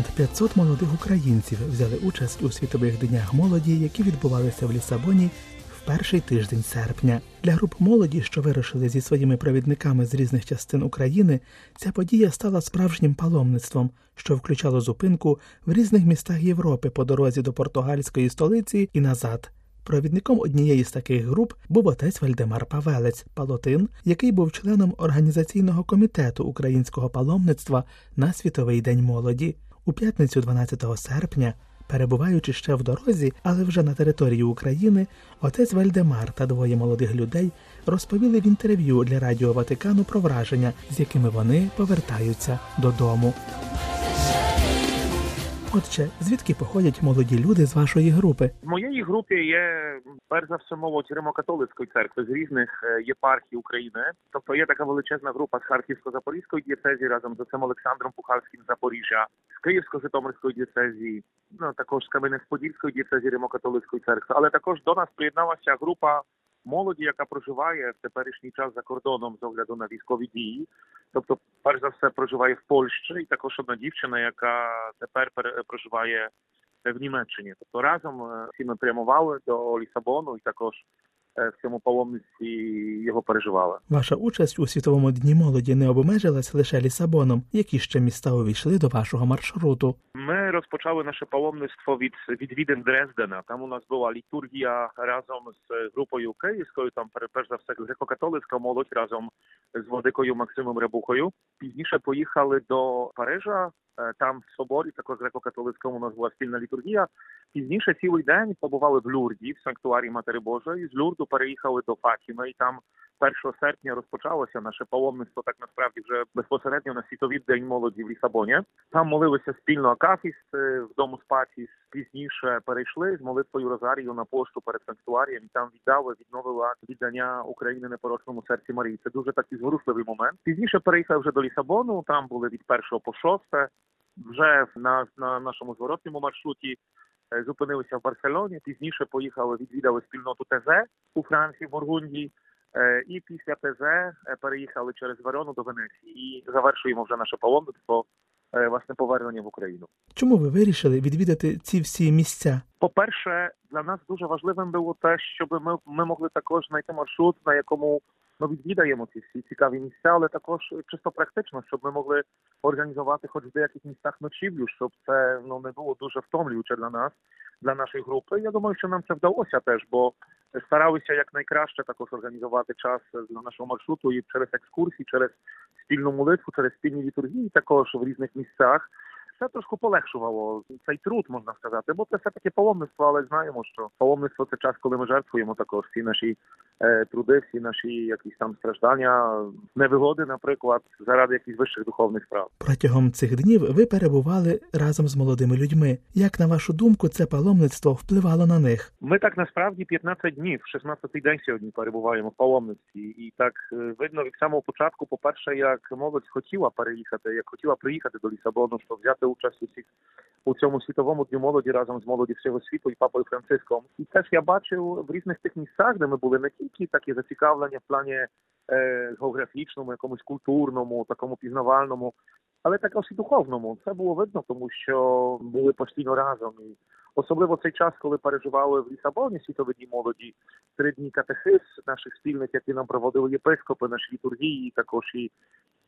Понад 500 молодих українців взяли участь у світових днях молоді, які відбувалися в Лісабоні в перший тиждень серпня. Для груп молоді, що вирушили зі своїми провідниками з різних частин України, ця подія стала справжнім паломництвом, що включало зупинку в різних містах Європи по дорозі до португальської столиці і назад. Провідником однієї з таких груп був отець Вальдемар Павелець Палотин, який був членом організаційного комітету українського паломництва на Світовий день молоді. У п'ятницю 12 серпня, перебуваючи ще в дорозі, але вже на території України, отець Вальдемар та двоє молодих людей розповіли в інтерв'ю для Радіо Ватикану про враження, з якими вони повертаються додому. Отже, звідки походять молоді люди з вашої групи? В моєї групі є перш за все молодь Римо-католицької церкви з різних е, єпархій України. Тобто є така величезна група з Харківсько-Запорізької дієцезії разом з отцем Олександром Пухавським з Запоріжжя, з Київсько-Житомирської дієцезії, ну також з Кам'янець-Подільської дієцезії Римо-католицької церкви. Але також до нас приєдналася група молоді, яка проживає в теперішній час за кордоном з огляду на військові дії. Тобто, перш за все, проживає в Польщі, і також одна дівчина, яка тепер проживає в Німеччині. Тобто разом всі ми прямували до Лісабону і також в цьому паломництві його переживали. Ваша участь у світовому дні молоді не обмежилась лише Лісабоном. Які ще міста увійшли до вашого маршруту? Ми розпочали наше паломництво від відвідин Дрездена. Там у нас була літургія разом з групою київською. Там перш за все греко-католицька молодь разом з владикою Максимом Ребухою. Пізніше поїхали до Парижа. Там в соборі, також греко-католицькому у нас була спільна літургія. Пізніше цілий день побували в Люрді, в санктуарі Матері Божої. З Люрду переїхали до Фатіми, і там 1 серпня розпочалося наше паломництво. Так насправді вже безпосередньо на світовий день молоді в Лісабоні. Там молилися спільно Акафіс в дому спаціс. Пізніше перейшли з молитвою Розарію на пошту перед санктуарієм. Там віддали, відновили акт віддання України непорочному серці Марії. Це дуже такий зворушливий момент. Пізніше переїхали вже до Лісабону. Там були від першого по шосте. Вже на, на нашому зворотному маршруті зупинилися в Барселоні. Пізніше поїхали, відвідали спільноту ТЗ у Франції, в Бургундії. І після ТЗ переїхали через Верону до Венеції і завершуємо вже наше паломництво власне повернення в Україну. Чому ви вирішили відвідати ці всі місця? По-перше, для нас дуже важливим було те, щоб ми ми могли також знайти маршрут, на якому ми відвідаємо ці всі цікаві місця, але також чисто практично, щоб ми могли організувати, хоч в деяких місцях ночівлю, щоб це ну не було дуже втомлююче для нас, для нашої групи. Я думаю, що нам це вдалося теж, бо старалися якнайкраще також організувати час для нашого маршруту і через екскурсії, через спільну молитву, через спільні літургії, також в різних місцях. Це трошки полегшувало цей труд, можна сказати, бо це все таки паломництво, але знаємо, що паломництво це час, коли ми жертвуємо також всі наші е, труди, всі наші якісь там страждання, невигоди, наприклад, заради якихось вищих духовних справ. Протягом цих днів ви перебували разом з молодими людьми. Як на вашу думку, це паломництво впливало на них? Ми так насправді 15 днів, 16-й день сьогодні перебуваємо в паломництві, і так видно від самого початку, по перше, як молодь хотіла переїхати, як хотіла приїхати до Лісабону, щоб взяти участь усіх у цьому світовому дню молоді разом з молоді всього світу і папою Франциском. І теж я бачив в різних тих місцях, де ми були не тільки такі зацікавлення в плані е, географічному, якомусь культурному, такому пізнавальному, але також і духовному. Це було видно, тому що були постійно разом. І Особливо цей час, коли переживали в Лісабоні світові дні молоді, три дні катехиз наших спільних, які нам проводили єпископи, наші літургії, також і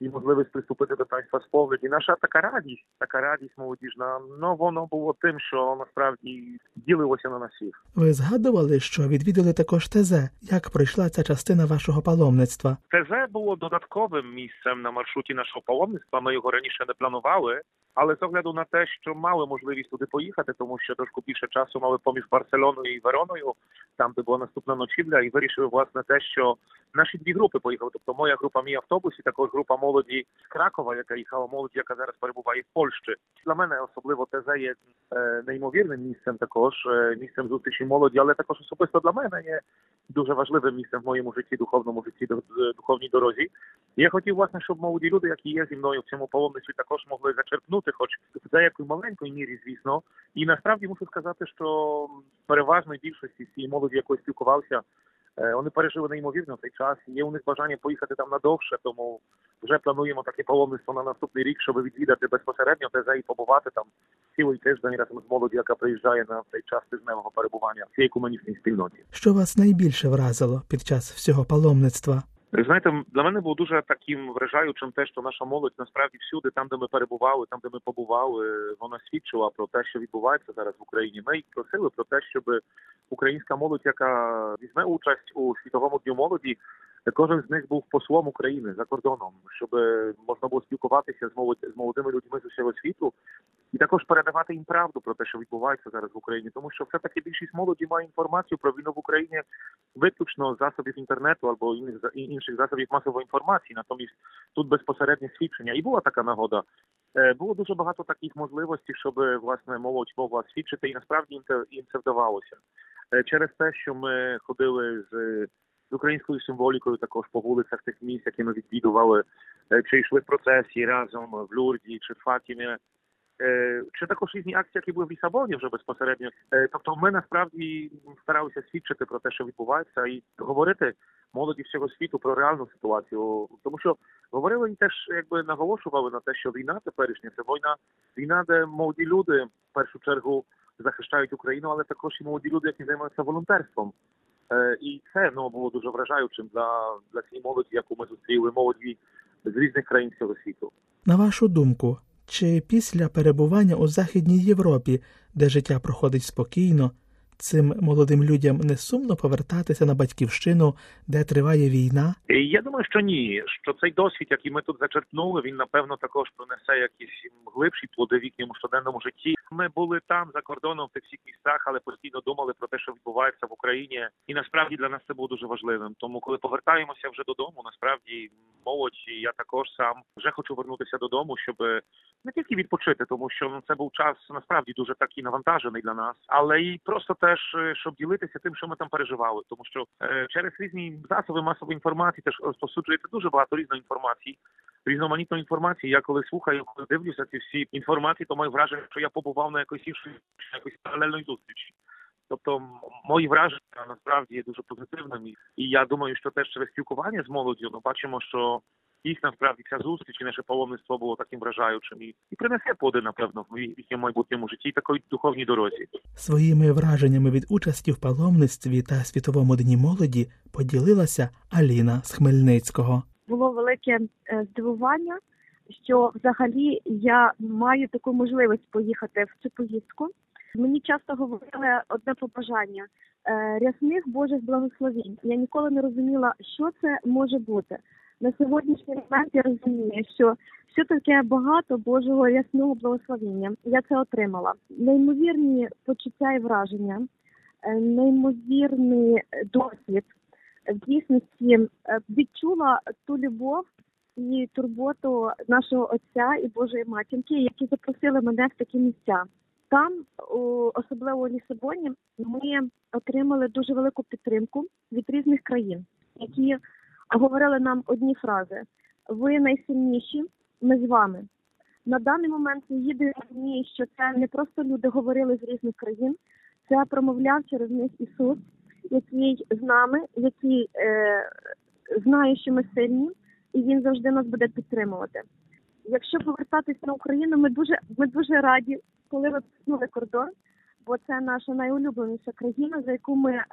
і можливість приступити до танства сповіді. Наша така радість, така радість молодіжна. Ну воно було тим, що насправді ділилося на нас всіх. Ви згадували, що відвідали також ТЗ. Як пройшла ця частина вашого паломництва? ТЗ було додатковим місцем на маршруті нашого паломництва. Ми його раніше не планували. Але з огляду на те, що мали можливість туди поїхати, тому що трошки більше часу мали поміж Барселоною і Вероною, там де була наступна ночівля, і вирішили власне те, що наші дві групи поїхали. Тобто моя група мій автобус і також група молоді з Кракова, яка їхала молоді, яка зараз перебуває в Польщі. Для мене особливо ТЗ є е, неймовірним місцем, також е, місцем зустрічі молоді, але також особисто для мене є дуже важливим місцем в моєму житті, духовному житті, духовній дорозі. Я хотів власне, щоб молоді люди, які є зі мною в цьому паломництві, також могли зачерпнути, хоч в деякої маленької мірі, звісно. І насправді мушу сказати, що переважної більшості цієї молоді, якою спілкувався, Е, Вони пережили неймовірно цей час. Є у них бажання поїхати там надовше, тому вже плануємо таке паломництво на наступний рік, щоб відвідати безпосередньо ТЗ і побувати там цілий тиждень разом з молоді, яка приїжджає на цей час тижневого перебування в цій екуменічній спільноті. Що вас найбільше вразило під час всього паломництва? Знаєте, для мене було дуже таким вражаючим те, що наша молодь насправді всюди, там, де ми перебували, там, де ми побували, вона свідчила про те, що відбувається зараз в Україні. Ми їх просили про те, щоб українська молодь, яка візьме участь у світовому дню молоді, кожен з них був послом України за кордоном, щоб можна було спілкуватися з молодими людьми з усього світу і також передавати їм правду про те, що відбувається зараз в Україні, тому що все таки більшість молоді має інформацію про війну в Україні виключно з засобів інтернету або інших засобів масової інформації. Натомість тут безпосереднє свідчення. І була така нагода. Е, Було дуже багато таких можливостей, щоб власне молодь могла свідчити, і насправді їм це вдавалося Е, через те, що ми ходили з. З українською символікою також по вулицях тих місць, які ми відвідували, е, чи йшли в процесії разом в Люрді, чи в Фатімі, Е, чи також різні акції, які були в Лісабоні вже безпосередньо. Е, Тобто, ми насправді старалися свідчити про те, що відбувається, і говорити молоді всього світу про реальну ситуацію. Тому що говорили і теж якби наголошували на те, що війна теперішня це війна, війна, де молоді люди в першу чергу захищають Україну, але також і молоді люди, які займаються волонтерством. Е, І це ну було дуже вражаючим для, для цієї молоді, яку ми зустріли молоді з різних країн цього світу. На вашу думку, чи після перебування у Західній Європі, де життя проходить спокійно, цим молодим людям не сумно повертатися на батьківщину, де триває війна? Я думаю, що ні. Що цей досвід, який ми тут зачерпнули, він напевно також принесе якісь глибші плоди в їхньому щоденному житті. Ми були там за кордоном в всіх містах, але постійно думали про те, що відбувається в Україні, і насправді для нас це було дуже важливим. Тому, коли повертаємося вже додому, насправді молодь і я також сам вже хочу вернутися додому, щоб не тільки відпочити, тому що ну, це був час насправді дуже такий навантажений для нас, але і просто теж е, щоб ділитися тим, що ми там переживали, тому що е, через різні засоби масової інформації теж розповсюджується дуже багато різної інформації. Різноманітної інформації. Я коли слухаю, коли дивлюся ці всі інформації, то маю враження, що я побував на якоїсь іншій якоїсь паралельної зустрічі. Тобто мої враження насправді є дуже позитивними, і я думаю, що теж через спілкування з молоддю ми бачимо, що їх насправді ця зустріч і наше паломництво було таким вражаючим і, і принесе плоди, напевно, в їхньому майбутньому житті такої духовній дорозі. Своїми враженнями від участі в паломництві та Світовому дні молоді поділилася Аліна з Хмельницького. було велике е, здивування, що взагалі я маю таку можливість поїхати в цю поїздку. Мені часто говорили одне побажання е, рясних Божих благословень. Я ніколи не розуміла, що це може бути. На сьогоднішній момент я розумію, що що таке багато Божого рясного благословення. Я це отримала. Неймовірні почуття і враження, е, неймовірний досвід в дійсності е, відчула ту любов і турботу нашого отця і Божої матінки, які запросили мене в такі місця. Там, особливо у Лісабоні, ми отримали дуже велику підтримку від різних країн, які говорили нам одні фрази: ви найсильніші, ми з вами. На даний момент я і розумію, що це не просто люди говорили з різних країн, це промовляв через них Ісус, який з нами, який е, знає, що ми сильні, і він завжди нас буде підтримувати. Якщо повертатись на Україну, ми дуже ми дуже раді, коли писнули кордон, бо це наша найулюбленіша країна, за яку ми е,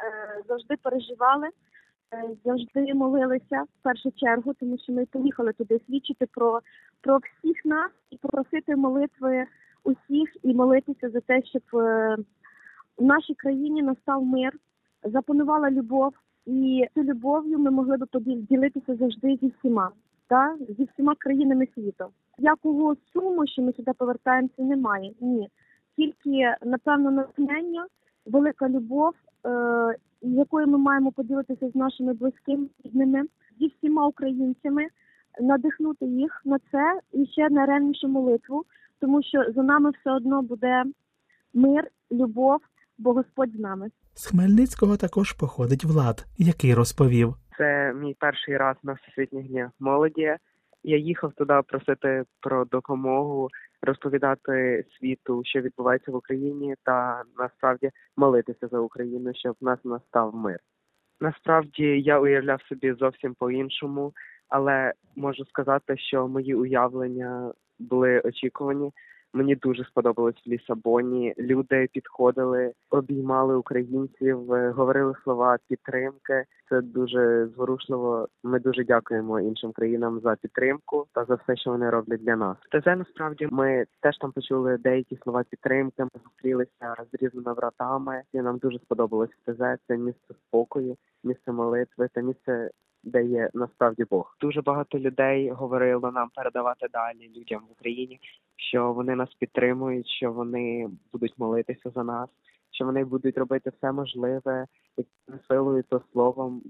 завжди переживали, завжди молилися в першу чергу, тому що ми поїхали туди свідчити про, про всіх нас і попросити молитви усіх і молитися за те, щоб е, в нашій країні настав мир, запанувала любов, і цю любов'ю ми могли би поділитися завжди зі всіма, та зі всіма країнами світу. Якого суму, що ми сюди повертаємося, немає. Ні, тільки напевно натхнення, велика любов, е, якою ми маємо поділитися з нашими близькими рідними, зі всіма українцями, надихнути їх на це і ще на ревнішу молитву, тому що за нами все одно буде мир, любов, бо Господь з нами. З Хмельницького також походить Влад, який розповів. Це мій перший раз на всесвітніх днях молоді. Я їхав туди просити про допомогу, розповідати світу, що відбувається в Україні, та насправді молитися за Україну, щоб в нас настав мир. Насправді я уявляв собі зовсім по-іншому, але можу сказати, що мої уявлення були очікувані. Мені дуже сподобалось в Лісабоні. Люди підходили, обіймали українців, е, говорили слова підтримки. Це дуже зворушливо. Ми дуже дякуємо іншим країнам за підтримку та за все, що вони роблять для нас. ТЗ насправді ми теж там почули деякі слова підтримки. Ми зустрілися з різними братами. І нам дуже сподобалось ТЗ. Це місце спокою, місце молитви та місце де є насправді Бог. Дуже багато людей говорило нам передавати далі людям в Україні, що вони нас підтримують, що вони будуть молитися за нас, що вони будуть робити все можливе якою силою то словом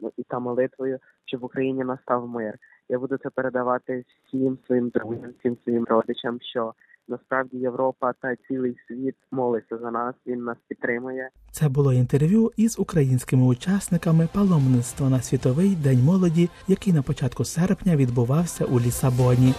ну, і та молитвою, щоб в Україні настав мир. Я буду це передавати всім своїм друзям, всім своїм родичам, що насправді Європа та цілий світ молиться за нас. Він нас підтримує. Це було інтерв'ю із українськими учасниками паломництва на світовий день молоді, який на початку серпня відбувався у Лісабоні.